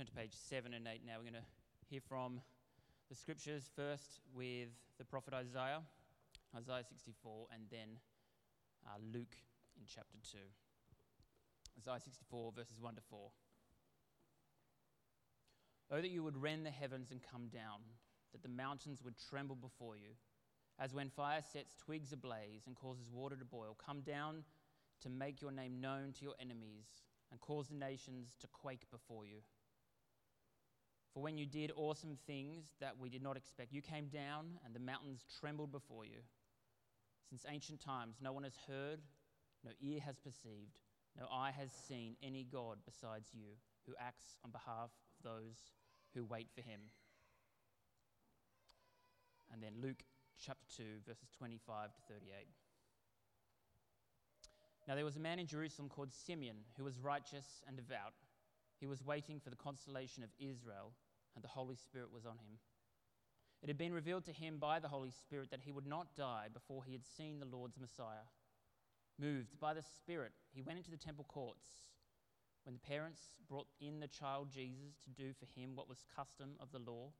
turn to page 7 and 8 now. We're going to hear from the scriptures first with the prophet Isaiah, Isaiah 64, and then uh, Luke in chapter 2. Isaiah 64, verses 1 to 4. Oh, that you would rend the heavens and come down, that the mountains would tremble before you. As when fire sets twigs ablaze and causes water to boil, come down to make your name known to your enemies and cause the nations to quake before you. For when you did awesome things that we did not expect, you came down and the mountains trembled before you. Since ancient times, no one has heard, no ear has perceived, no eye has seen any God besides you who acts on behalf of those who wait for him. And then Luke chapter 2, verses 25 to 38. Now there was a man in Jerusalem called Simeon who was righteous and devout. He was waiting for the consolation of Israel, and the Holy Spirit was on him. It had been revealed to him by the Holy Spirit that he would not die before he had seen the Lord's Messiah. Moved by the Spirit, he went into the temple courts. When the parents brought in the child Jesus to do for him what was custom of the law,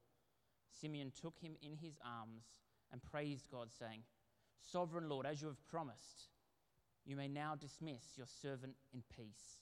Simeon took him in his arms and praised God, saying, Sovereign Lord, as you have promised, you may now dismiss your servant in peace.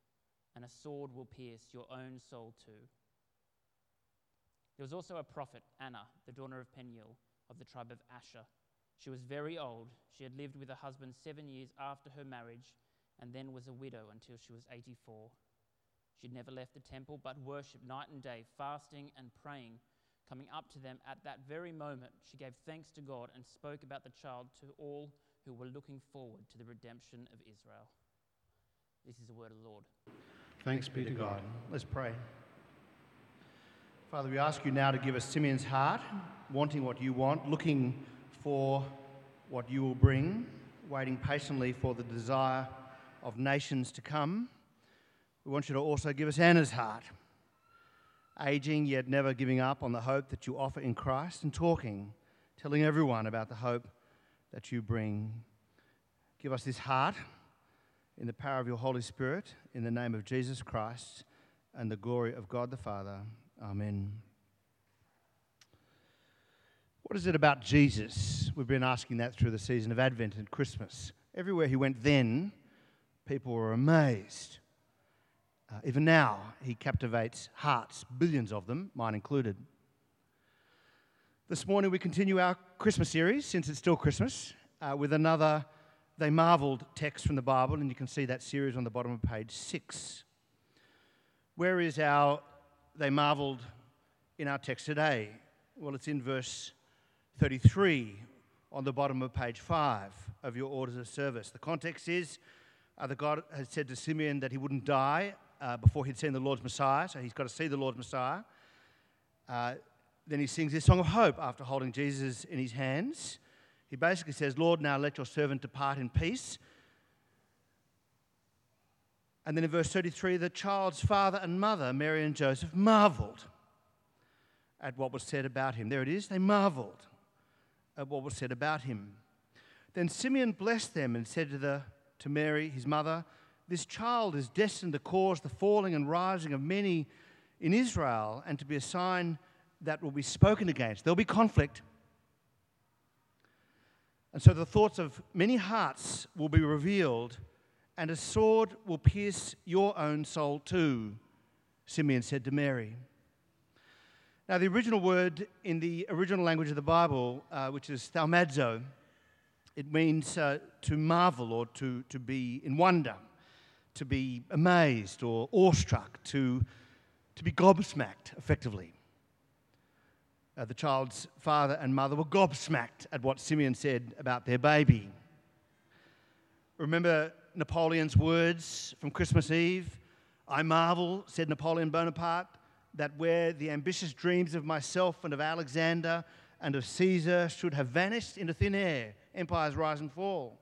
and a sword will pierce your own soul too. There was also a prophet, Anna, the daughter of Penuel, of the tribe of Asher. She was very old. She had lived with her husband seven years after her marriage, and then was a widow until she was 84. She had never left the temple, but worshipped night and day, fasting and praying. Coming up to them at that very moment, she gave thanks to God and spoke about the child to all who were looking forward to the redemption of Israel. This is the word of the Lord. Thanks be to God. Let's pray. Father, we ask you now to give us Simeon's heart, wanting what you want, looking for what you will bring, waiting patiently for the desire of nations to come. We want you to also give us Anna's heart, aging yet never giving up on the hope that you offer in Christ, and talking, telling everyone about the hope that you bring. Give us this heart in the power of your Holy Spirit, in the name of Jesus Christ and the glory of God the Father. Amen. What is it about Jesus? We've been asking that through the season of Advent and Christmas. Everywhere he went then, people were amazed. Uh, even now, he captivates hearts, billions of them, mine included. This morning, we continue our Christmas series, since it's still Christmas, uh, with another They Marveled text from the Bible, and you can see that series on the bottom of page six. Where is our They Marveled in our text today? Well, it's in verse 33 on the bottom of page five of your orders of service. The context is uh, that God had said to Simeon that he wouldn't die uh, before he'd seen the Lord's Messiah, so he's got to see the Lord's Messiah. Uh, then he sings this song of hope after holding Jesus in his hands. He basically says, Lord, now let your servant depart in peace. And then in verse 33, the child's father and mother, Mary and Joseph, marveled at what was said about him. There it is, they marveled at what was said about him. Then Simeon blessed them and said to, the, to Mary, his mother, This child is destined to cause the falling and rising of many in Israel and to be a sign that will be spoken against. There'll be conflict. And so the thoughts of many hearts will be revealed, and a sword will pierce your own soul too, Simeon said to Mary. Now, the original word in the original language of the Bible, uh, which is thaumazo, it means uh, to marvel or to, to be in wonder, to be amazed or awestruck, to, to be gobsmacked, effectively uh, the child's father and mother were gobsmacked at what Simeon said about their baby. Remember Napoleon's words from Christmas Eve? I marvel, said Napoleon Bonaparte, that where the ambitious dreams of myself and of Alexander and of Caesar should have vanished into thin air, empires rise and fall.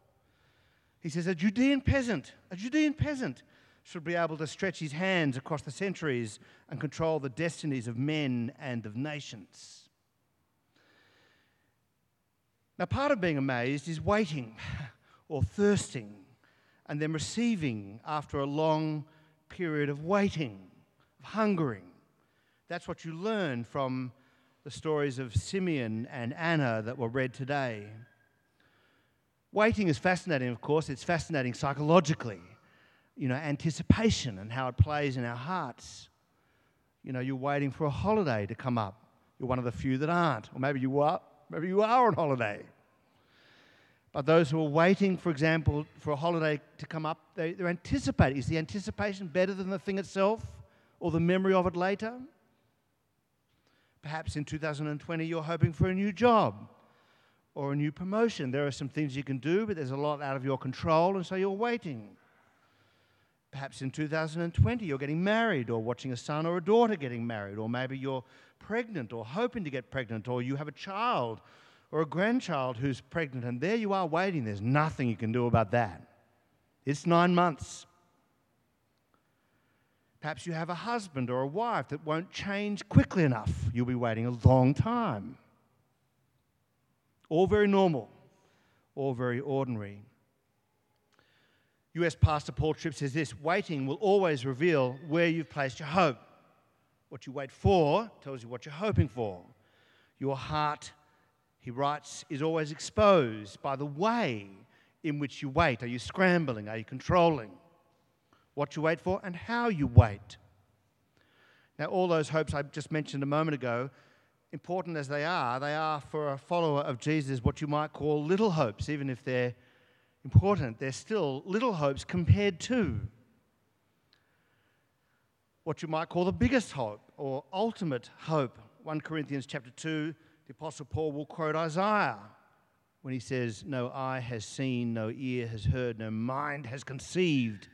He says, a Judean peasant, a Judean peasant should be able to stretch his hands across the centuries and control the destinies of men and of nations. Now, part of being amazed is waiting or thirsting and then receiving after a long period of waiting, of hungering. That's what you learn from the stories of Simeon and Anna that were read today. Waiting is fascinating, of course. It's fascinating psychologically. You know, anticipation and how it plays in our hearts. You know, you're waiting for a holiday to come up. You're one of the few that aren't. Or maybe you are, maybe you are on holiday. But those who are waiting, for example, for a holiday to come up, they, they're anticipating. Is the anticipation better than the thing itself or the memory of it later? Perhaps in 2020 you're hoping for a new job or a new promotion. There are some things you can do, but there's a lot out of your control, and so you're waiting. Perhaps in 2020 you're getting married or watching a son or a daughter getting married, or maybe you're pregnant or hoping to get pregnant, or you have a child or a grandchild who's pregnant, and there you are waiting. There's nothing you can do about that. It's nine months. Perhaps you have a husband or a wife that won't change quickly enough. You'll be waiting a long time. All very normal, all very ordinary. US Pastor Paul Tripp says this waiting will always reveal where you've placed your hope. What you wait for tells you what you're hoping for. Your heart, he writes, is always exposed by the way in which you wait. Are you scrambling? Are you controlling? what you wait for, and how you wait. Now, all those hopes I just mentioned a moment ago, important as they are, they are for a follower of Jesus what you might call little hopes, even if they're important. They're still little hopes compared to what you might call the biggest hope or ultimate hope. 1 Corinthians chapter 2, the Apostle Paul will quote Isaiah when he says, No eye has seen, no ear has heard, no mind has conceived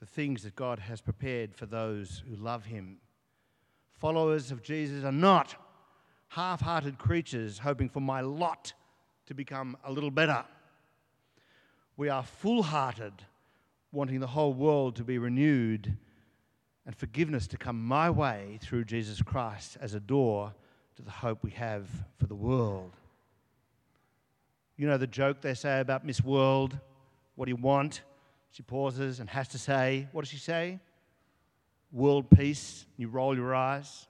the things that God has prepared for those who love Him. Followers of Jesus are not half hearted creatures hoping for my lot to become a little better. We are full hearted, wanting the whole world to be renewed and forgiveness to come my way through Jesus Christ as a door to the hope we have for the world. You know the joke they say about Miss World? What do you want? She pauses and has to say, What does she say? World peace. You roll your eyes.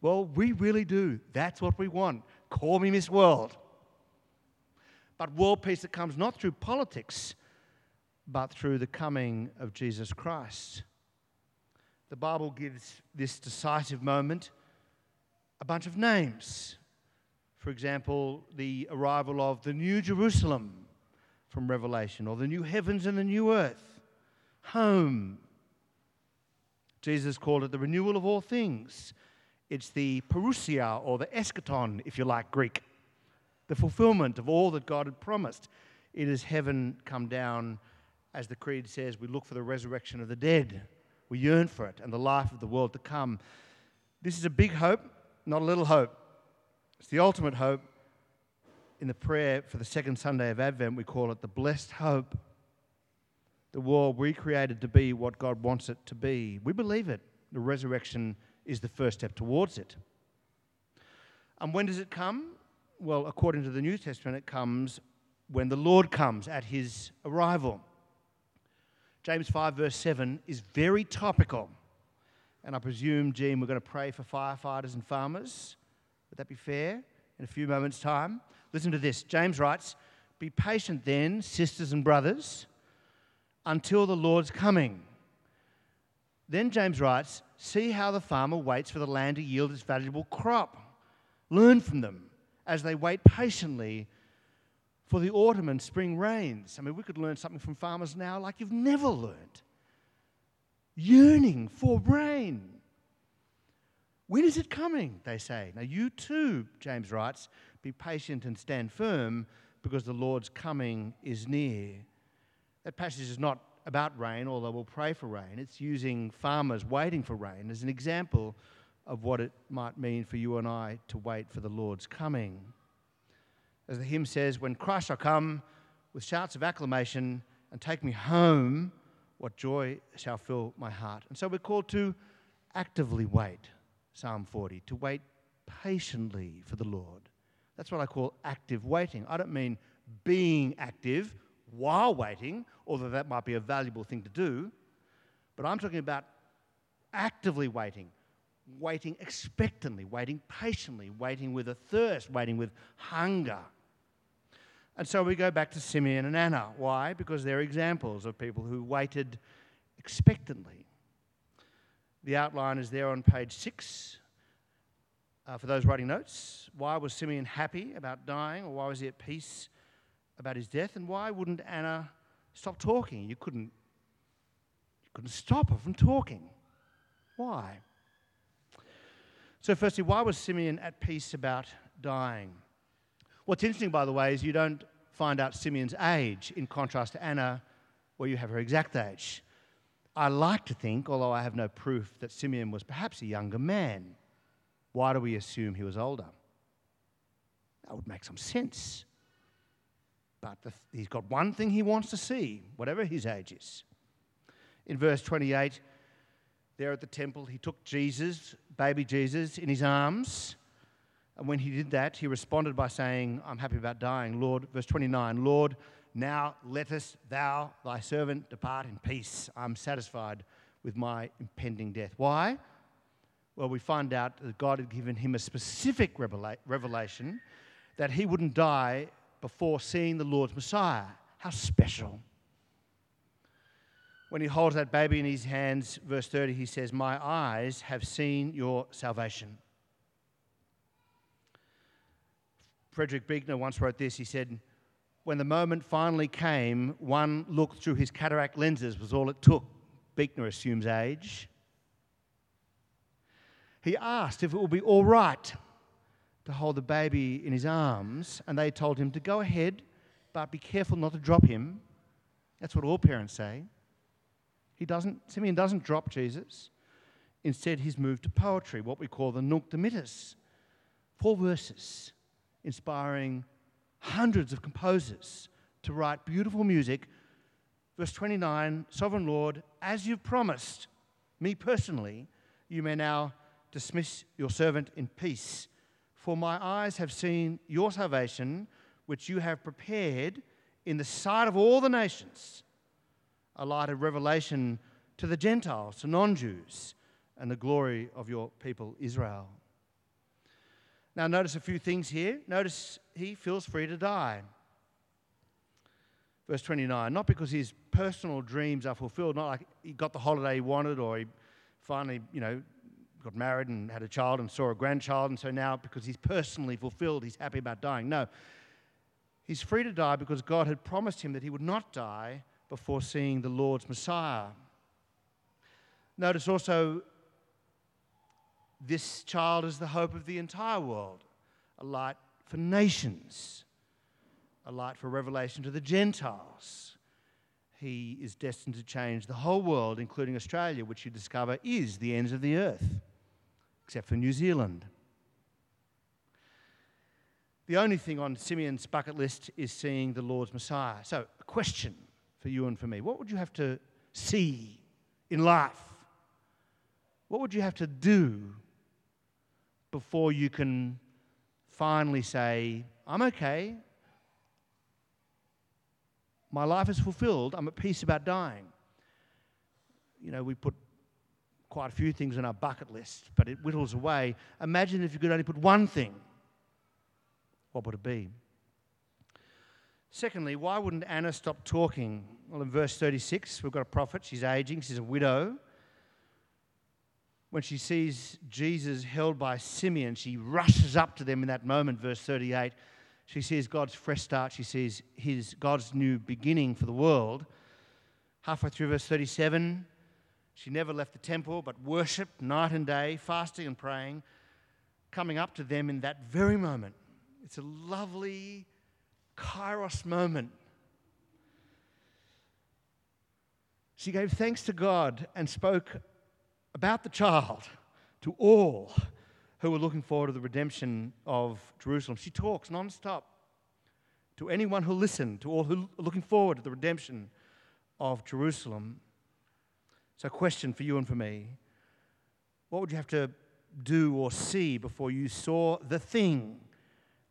Well, we really do. That's what we want. Call me Miss World. But world peace that comes not through politics, but through the coming of Jesus Christ. The Bible gives this decisive moment a bunch of names. For example, the arrival of the New Jerusalem, from Revelation, or the new heavens and the new earth, home. Jesus called it the renewal of all things. It's the parousia, or the eschaton, if you like Greek, the fulfillment of all that God had promised. It is heaven come down, as the Creed says, we look for the resurrection of the dead. We yearn for it and the life of the world to come. This is a big hope, not a little hope. It's the ultimate hope in the prayer for the second Sunday of Advent, we call it the blessed hope. The world recreated to be what God wants it to be. We believe it. The resurrection is the first step towards it. And when does it come? Well, according to the New Testament, it comes when the Lord comes at his arrival. James 5, verse 7 is very topical. And I presume, Jean, we're going to pray for firefighters and farmers. Would that be fair? In a few moments' time. Listen to this. James writes, Be patient then, sisters and brothers, until the Lord's coming. Then James writes, See how the farmer waits for the land to yield its valuable crop. Learn from them as they wait patiently for the autumn and spring rains. I mean, we could learn something from farmers now like you've never learned. Yearning for rain. When is it coming? They say. Now, you too, James writes, be patient and stand firm because the Lord's coming is near. That passage is not about rain, although we'll pray for rain. It's using farmers waiting for rain as an example of what it might mean for you and I to wait for the Lord's coming. As the hymn says, when Christ shall come with shouts of acclamation and take me home, what joy shall fill my heart. And so we're called to actively wait, Psalm 40, to wait patiently for the Lord. That's what I call active waiting. I don't mean being active while waiting, although that might be a valuable thing to do, but I'm talking about actively waiting, waiting expectantly, waiting patiently, waiting with a thirst, waiting with hunger. And so we go back to Simeon and Anna. Why? Because they're examples of people who waited expectantly. The outline is there on page six uh, for those writing notes. Why was Simeon happy about dying, or why was he at peace about his death? And why wouldn't Anna stop talking? You couldn't, you couldn't stop her from talking. Why? So, firstly, why was Simeon at peace about dying? What's interesting, by the way, is you don't find out Simeon's age in contrast to Anna, where you have her exact age. I like to think, although I have no proof, that Simeon was perhaps a younger man. Why do we assume he was older? That would make some sense. But the, he's got one thing he wants to see, whatever his age is. In verse 28, there at the temple, he took Jesus, baby Jesus, in his arms and when he did that, he responded by saying, I'm happy about dying. Lord, verse 29, Lord, now lettest thou, thy servant, depart in peace. I'm satisfied with my impending death. Why? Well, we find out that God had given him a specific revela- revelation that he wouldn't die before seeing the Lord's Messiah. How special. When he holds that baby in his hands, verse 30, he says, My eyes have seen your salvation Frederick Buechner once wrote this. He said, When the moment finally came, one look through his cataract lenses was all it took. Buechner assumes age. He asked if it would be all right to hold the baby in his arms, and they told him to go ahead, but be careful not to drop him. That's what all parents say. He doesn't, Simeon doesn't drop Jesus. Instead, he's moved to poetry, what we call the Nunc Dimittis. Four verses inspiring hundreds of composers to write beautiful music. Verse 29 Sovereign Lord, as you've promised me personally, you may now dismiss your servant in peace. For my eyes have seen your salvation, which you have prepared in the sight of all the nations, a light of revelation to the Gentiles, to non Jews, and the glory of your people Israel. Now, notice a few things here. Notice he feels free to die. Verse 29 not because his personal dreams are fulfilled, not like he got the holiday he wanted or he finally, you know, got married and had a child and saw a grandchild, and so now because he's personally fulfilled, he's happy about dying. No. He's free to die because God had promised him that he would not die before seeing the Lord's Messiah. Notice also this child is the hope of the entire world, a light for nations, a light for revelation to the Gentiles. He is destined to change the whole world, including Australia, which you discover is the ends of the earth, except for New Zealand. The only thing on Simeon's bucket list is seeing the Lord's Messiah. So, a question for you and for me what would you have to see in life? What would you have to do before you can finally say, I'm okay. My life is fulfilled. I'm at peace about dying. You know, we put quite a few things on our bucket list, but it whittles away. Imagine if you could only put one thing. What would it be? Secondly, why wouldn't Anna stop talking? Well, in verse 36, we've got a prophet. She's aging, she's a widow when she sees Jesus held by Simeon, she rushes up to them in that moment, verse 38. She sees God's fresh start. She sees his God's new beginning for the world. Halfway through verse 37, she never left the temple but worshipped night and day, fasting and praying, coming up to them in that very moment. It's a lovely kairos moment She gave thanks to God and spoke about the child to all who were looking forward to the redemption of Jerusalem. She talks non-stop to anyone who listened, to all who are looking forward to the redemption of Jerusalem. So, question for you and for me what would you have to do or see before you saw the thing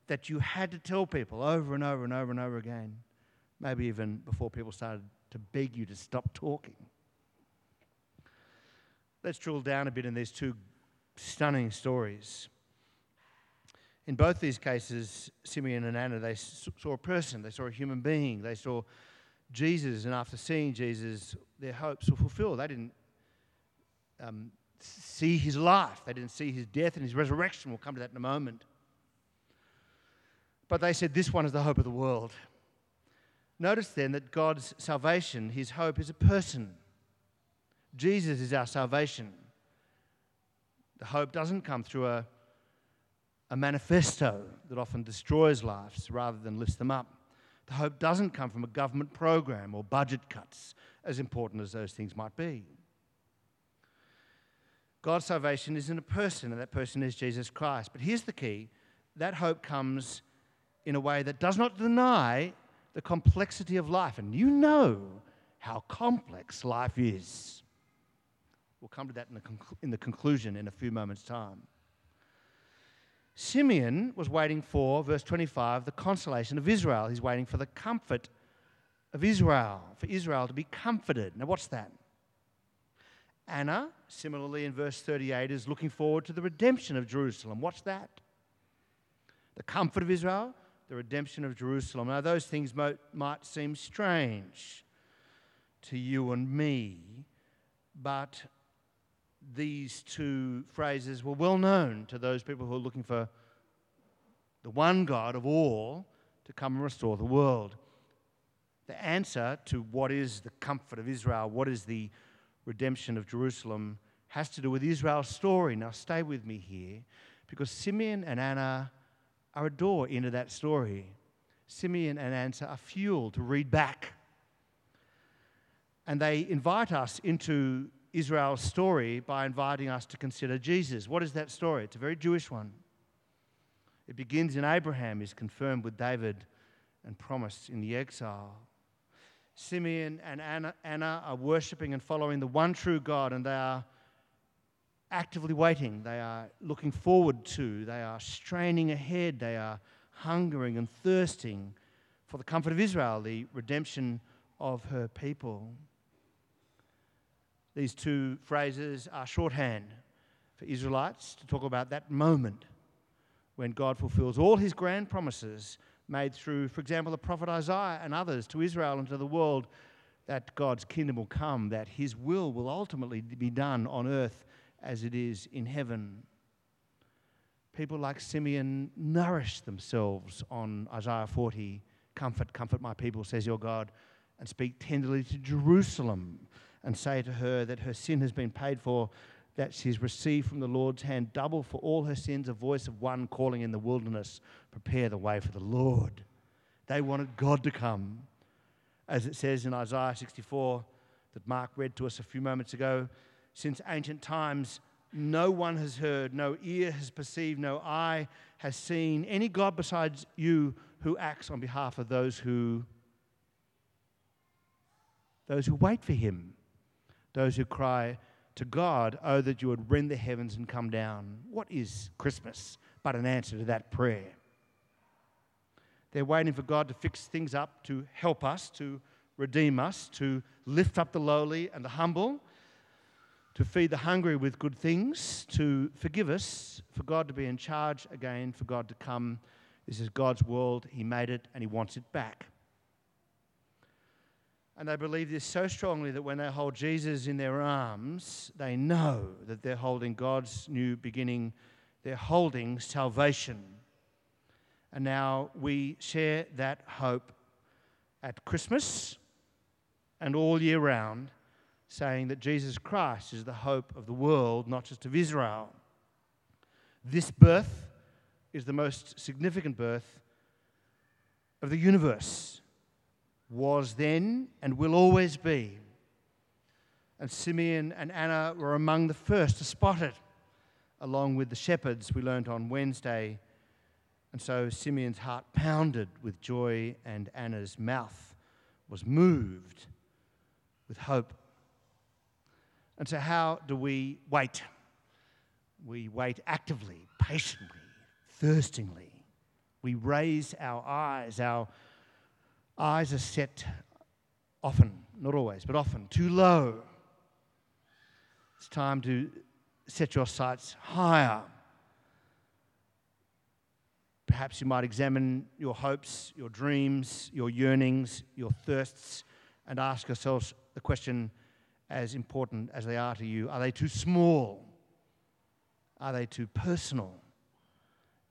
that you had to tell people over and over and over and over again? Maybe even before people started to beg you to stop talking. Let's drill down a bit in these two stunning stories. In both these cases, Simeon and Anna, they saw a person, they saw a human being, they saw Jesus, and after seeing Jesus, their hopes were fulfilled. They didn't um, see his life, they didn't see his death and his resurrection. We'll come to that in a moment. But they said, This one is the hope of the world. Notice then that God's salvation, his hope, is a person. Jesus is our salvation. The hope doesn't come through a, a manifesto that often destroys lives rather than lifts them up. The hope doesn't come from a government program or budget cuts, as important as those things might be. God's salvation is in a person, and that person is Jesus Christ. But here's the key that hope comes in a way that does not deny the complexity of life. And you know how complex life is. We'll come to that in the, in the conclusion in a few moments' time. Simeon was waiting for, verse 25, the consolation of Israel. He's waiting for the comfort of Israel, for Israel to be comforted. Now, what's that? Anna, similarly in verse 38, is looking forward to the redemption of Jerusalem. What's that? The comfort of Israel, the redemption of Jerusalem. Now, those things might, seem strange to you and me, but these two phrases were well known to those people who are looking for the one God of all to come and restore the world. The answer to what is the comfort of Israel, what is the redemption of Jerusalem, has to do with Israel's story. Now, stay with me here because Simeon and Anna are a door into that story. Simeon and Anna are fuel to read back. And they invite us into Israel's story by inviting us to consider Jesus. What is that story? It's a very Jewish one. It begins in Abraham, is confirmed with David, and promised in the exile. Simeon and Anna, Anna are worshipping and following the one true God, and they are actively waiting. They are looking forward to, they are straining ahead, they are hungering and thirsting for the comfort of Israel, the redemption of her people. These two phrases are shorthand for Israelites to talk about that moment when God fulfills all his grand promises made through, for example, the prophet Isaiah and others to Israel and to the world that God's kingdom will come, that his will will ultimately be done on earth as it is in heaven. People like Simeon nourish themselves on Isaiah 40 Comfort, comfort my people, says your God, and speak tenderly to Jerusalem and say to her that her sin has been paid for, that she's received from the Lord's hand double for all her sins, a voice of one calling in the wilderness, prepare the way for the Lord. They wanted God to come. As it says in Isaiah 64 that Mark read to us a few moments ago, since ancient times, no one has heard, no ear has perceived, no eye has seen any God besides you who acts on behalf of those who those who wait for him those who cry to God, Oh, that you would rend the heavens and come down. What is Christmas but an answer to that prayer? They're waiting for God to fix things up, to help us, to redeem us, to lift up the lowly and the humble, to feed the hungry with good things, to forgive us, for God to be in charge again, for God to come. This is God's world. He made it and He wants it back. And they believe this so strongly that when they hold Jesus in their arms, they know that they're holding God's new beginning. They're holding salvation. And now we share that hope at Christmas and all year round, saying that Jesus Christ is the hope of the world, not just of Israel. This birth is the most significant birth of the universe was then and will always be. And Simeon and Anna were among the first to spot it, along with the shepherds we learnt on Wednesday. And so Simeon's heart pounded with joy, and Anna's mouth was moved with hope. And so, how do we wait? We wait actively, patiently, thirstingly. We raise our eyes. Our eyes are set often, not always, but often, too low. It's time to set your sights higher. Perhaps you might examine your hopes, your dreams, your yearnings, your thirsts, and ask yourselves the question as important as they are to you are they too small? Are they too personal?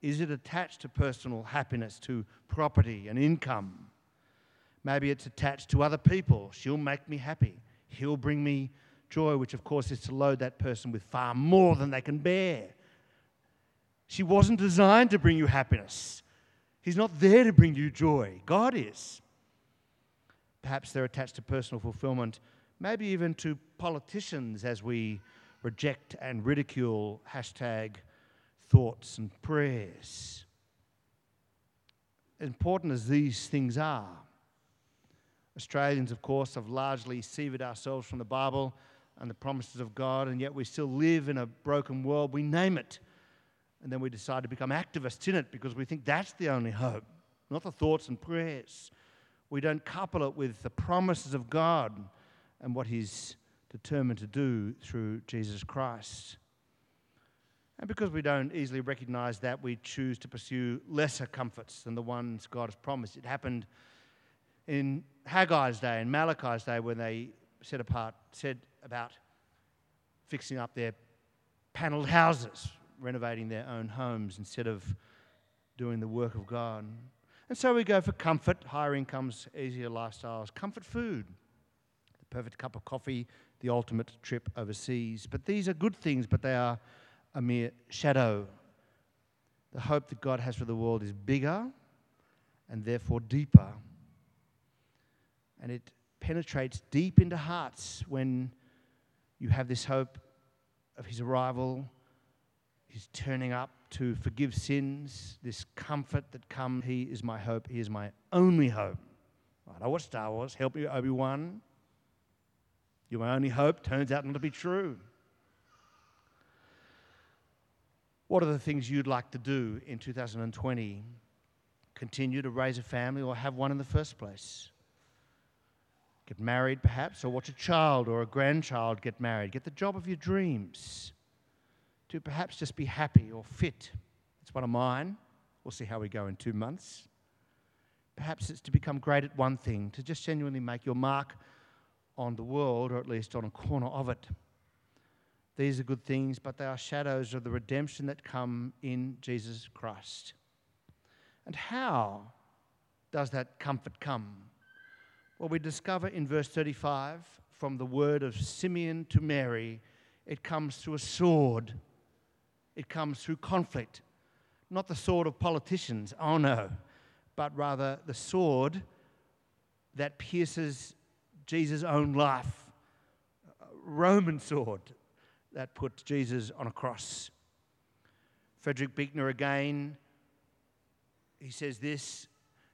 Is it attached to personal happiness, to property and income? Maybe it's attached to other people. She'll make me happy. He'll bring me joy, which of course is to load that person with far more than they can bear. She wasn't designed to bring you happiness. He's not there to bring you joy. God is. Perhaps they're attached to personal fulfillment, maybe even to politicians as we reject and ridicule hashtag thoughts and prayers. Important as these things are, Australians, of course, have largely severed ourselves from the Bible and the promises of God, and yet we still live in a broken world. We name it, and then we decide to become activists in it because we think that's the only hope, not the thoughts and prayers. We don't couple it with the promises of God and what He's determined to do through Jesus Christ. And because we don't easily recognize that, we choose to pursue lesser comforts than the ones God has promised. It happened in Haggai's day and Malachi's day when they set apart, said about fixing up their panelled houses, renovating their own homes instead of doing the work of God. And so we go for comfort, higher incomes, easier lifestyles, comfort food, perfect cup of coffee, the ultimate trip overseas. But these are good things, but they are a mere shadow. The hope that God has for the world is bigger and therefore deeper and it penetrates deep into hearts when you have this hope of his arrival, his turning up to forgive sins, this comfort that comes. He is my hope, he is my only hope. I watch Star Wars, help me, Obi Wan. You're my only hope, turns out not to be true. What are the things you'd like to do in 2020? Continue to raise a family or have one in the first place? Get married, perhaps, or watch a child or a grandchild get married. Get the job of your dreams. To perhaps just be happy or fit. It's one of mine. We'll see how we go in two months. Perhaps it's to become great at one thing, to just genuinely make your mark on the world, or at least on a corner of it. These are good things, but they are shadows of the redemption that come in Jesus Christ. And how does that comfort come? Well, we discover in verse 35 from the word of Simeon to Mary, it comes through a sword. It comes through conflict. Not the sword of politicians, oh no, but rather the sword that pierces Jesus' own life. Roman sword that put Jesus on a cross. Frederick Buechner again, he says this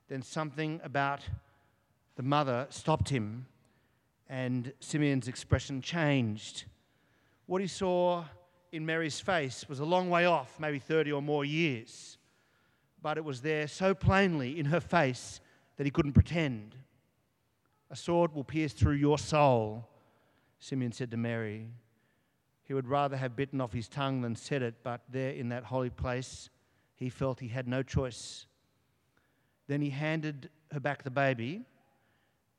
then something about the mother stopped him, and Simeon's expression changed. What he saw in Mary's face was a long way off, maybe 30 or more years, but it was there so plainly in her face that he couldn't pretend. A sword will pierce through your soul, Simeon said to Mary. He would rather have bitten off his tongue than said it, but there in that holy place, he felt he had no choice. Then he handed her back the baby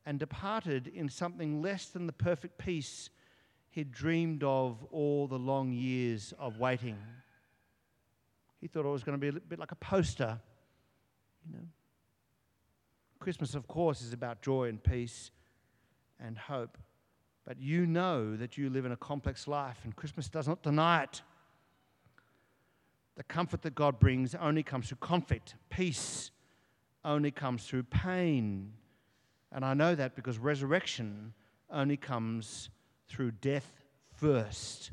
and departed in something less than the perfect peace he'd dreamed of all the long years of waiting. He thought it was going to be a bit like a poster, you know. Christmas, of course, is about joy and peace and hope. But you know that you live in a complex life, and Christmas does not deny it. The comfort that God brings only comes through conflict, peace only comes through pain, and I know that because resurrection only comes through death first.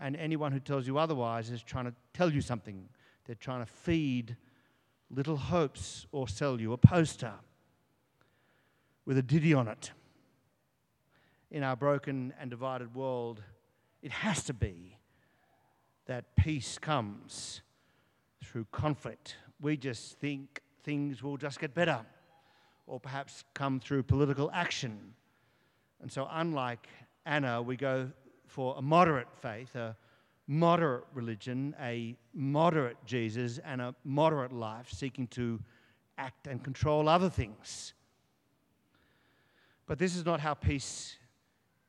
And anyone who tells you otherwise is trying to tell you something. They're trying to feed little hopes or sell you a poster with a ditty on it. In our broken and divided world, it has to be that peace comes through conflict. We just think things will just get better, or perhaps come through political action. And so, unlike Anna, we go for a moderate faith, a moderate religion, a moderate Jesus, and a moderate life, seeking to act and control other things. But this is not how peace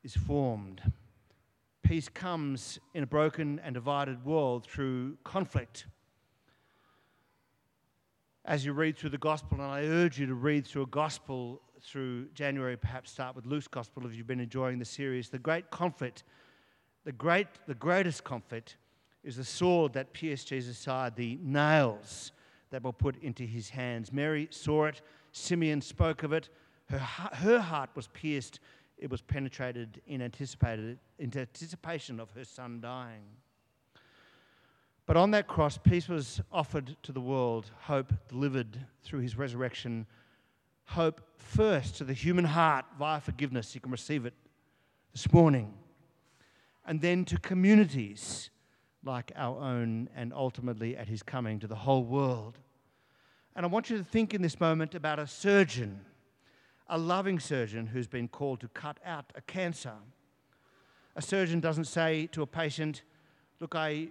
is formed. Peace comes in a broken and divided world through conflict. As you read through the gospel, and I urge you to read through a gospel through January, perhaps start with Luke's gospel if you've been enjoying the series, the great conflict the, great, the greatest comfort is the sword that pierced Jesus' side, the nails that were put into his hands. Mary saw it, Simeon spoke of it. Her, her heart was pierced, it was penetrated in, anticipated, in anticipation of her son dying. But on that cross, peace was offered to the world, hope delivered through his resurrection, hope first to the human heart via forgiveness. You can receive it this morning and then to communities like our own, and ultimately at his coming to the whole world. And I want you to think in this moment about a surgeon, a loving surgeon who's been called to cut out a cancer. A surgeon doesn't say to a patient, Look, I,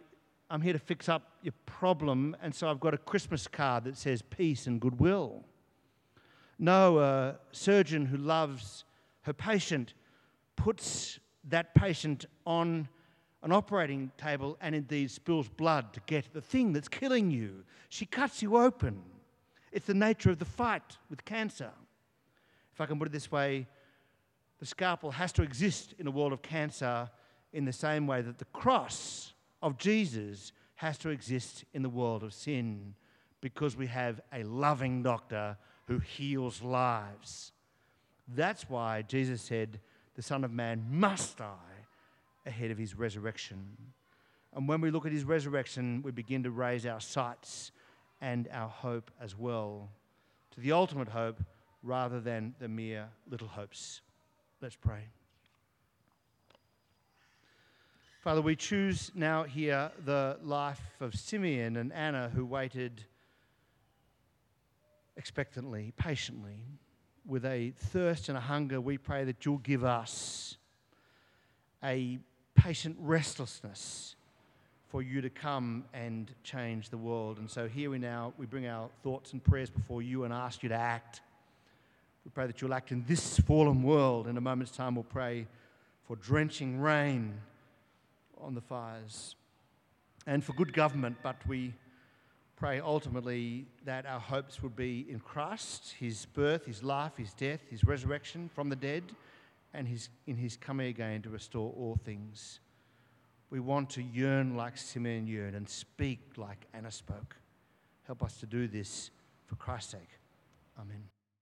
I'm here to fix up your problem, and so I've got a Christmas card that says peace and goodwill. No, a surgeon who loves her patient puts that patient on an operating table and indeed spills blood to get the thing that's killing you. She cuts you open. It's the nature of the fight with cancer. If I can put it this way, the scalpel has to exist in a world of cancer in the same way that the cross of Jesus has to exist in the world of sin because we have a loving doctor who heals lives. That's why Jesus said, the Son of Man must die ahead of his resurrection. And when we look at his resurrection, we begin to raise our sights and our hope as well to the ultimate hope rather than the mere little hopes. Let's pray. Father, we choose now here the life of Simeon and Anna who waited expectantly, patiently with a thirst and a hunger, we pray that you'll give us a patient restlessness for you to come and change the world. And so here we now we bring our thoughts and prayers before you and ask you to act. We pray that you'll act in this fallen world. In a moment's time, we'll pray for drenching rain on the fires and for good government, but we pray ultimately that our hopes would be in Christ, his birth, his life, his death, his resurrection from the dead, and his, in his coming again to restore all things. We want to yearn like Simeon yearned and speak like Anna spoke. Help us to do this for Christ's sake. Amen.